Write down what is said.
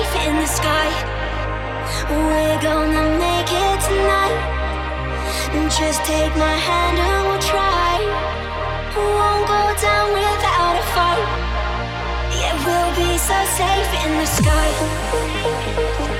safe in the sky. We're gonna make it tonight. Just take my hand and we'll try. Won't go down without a fight. Yeah, we'll be so safe in the sky.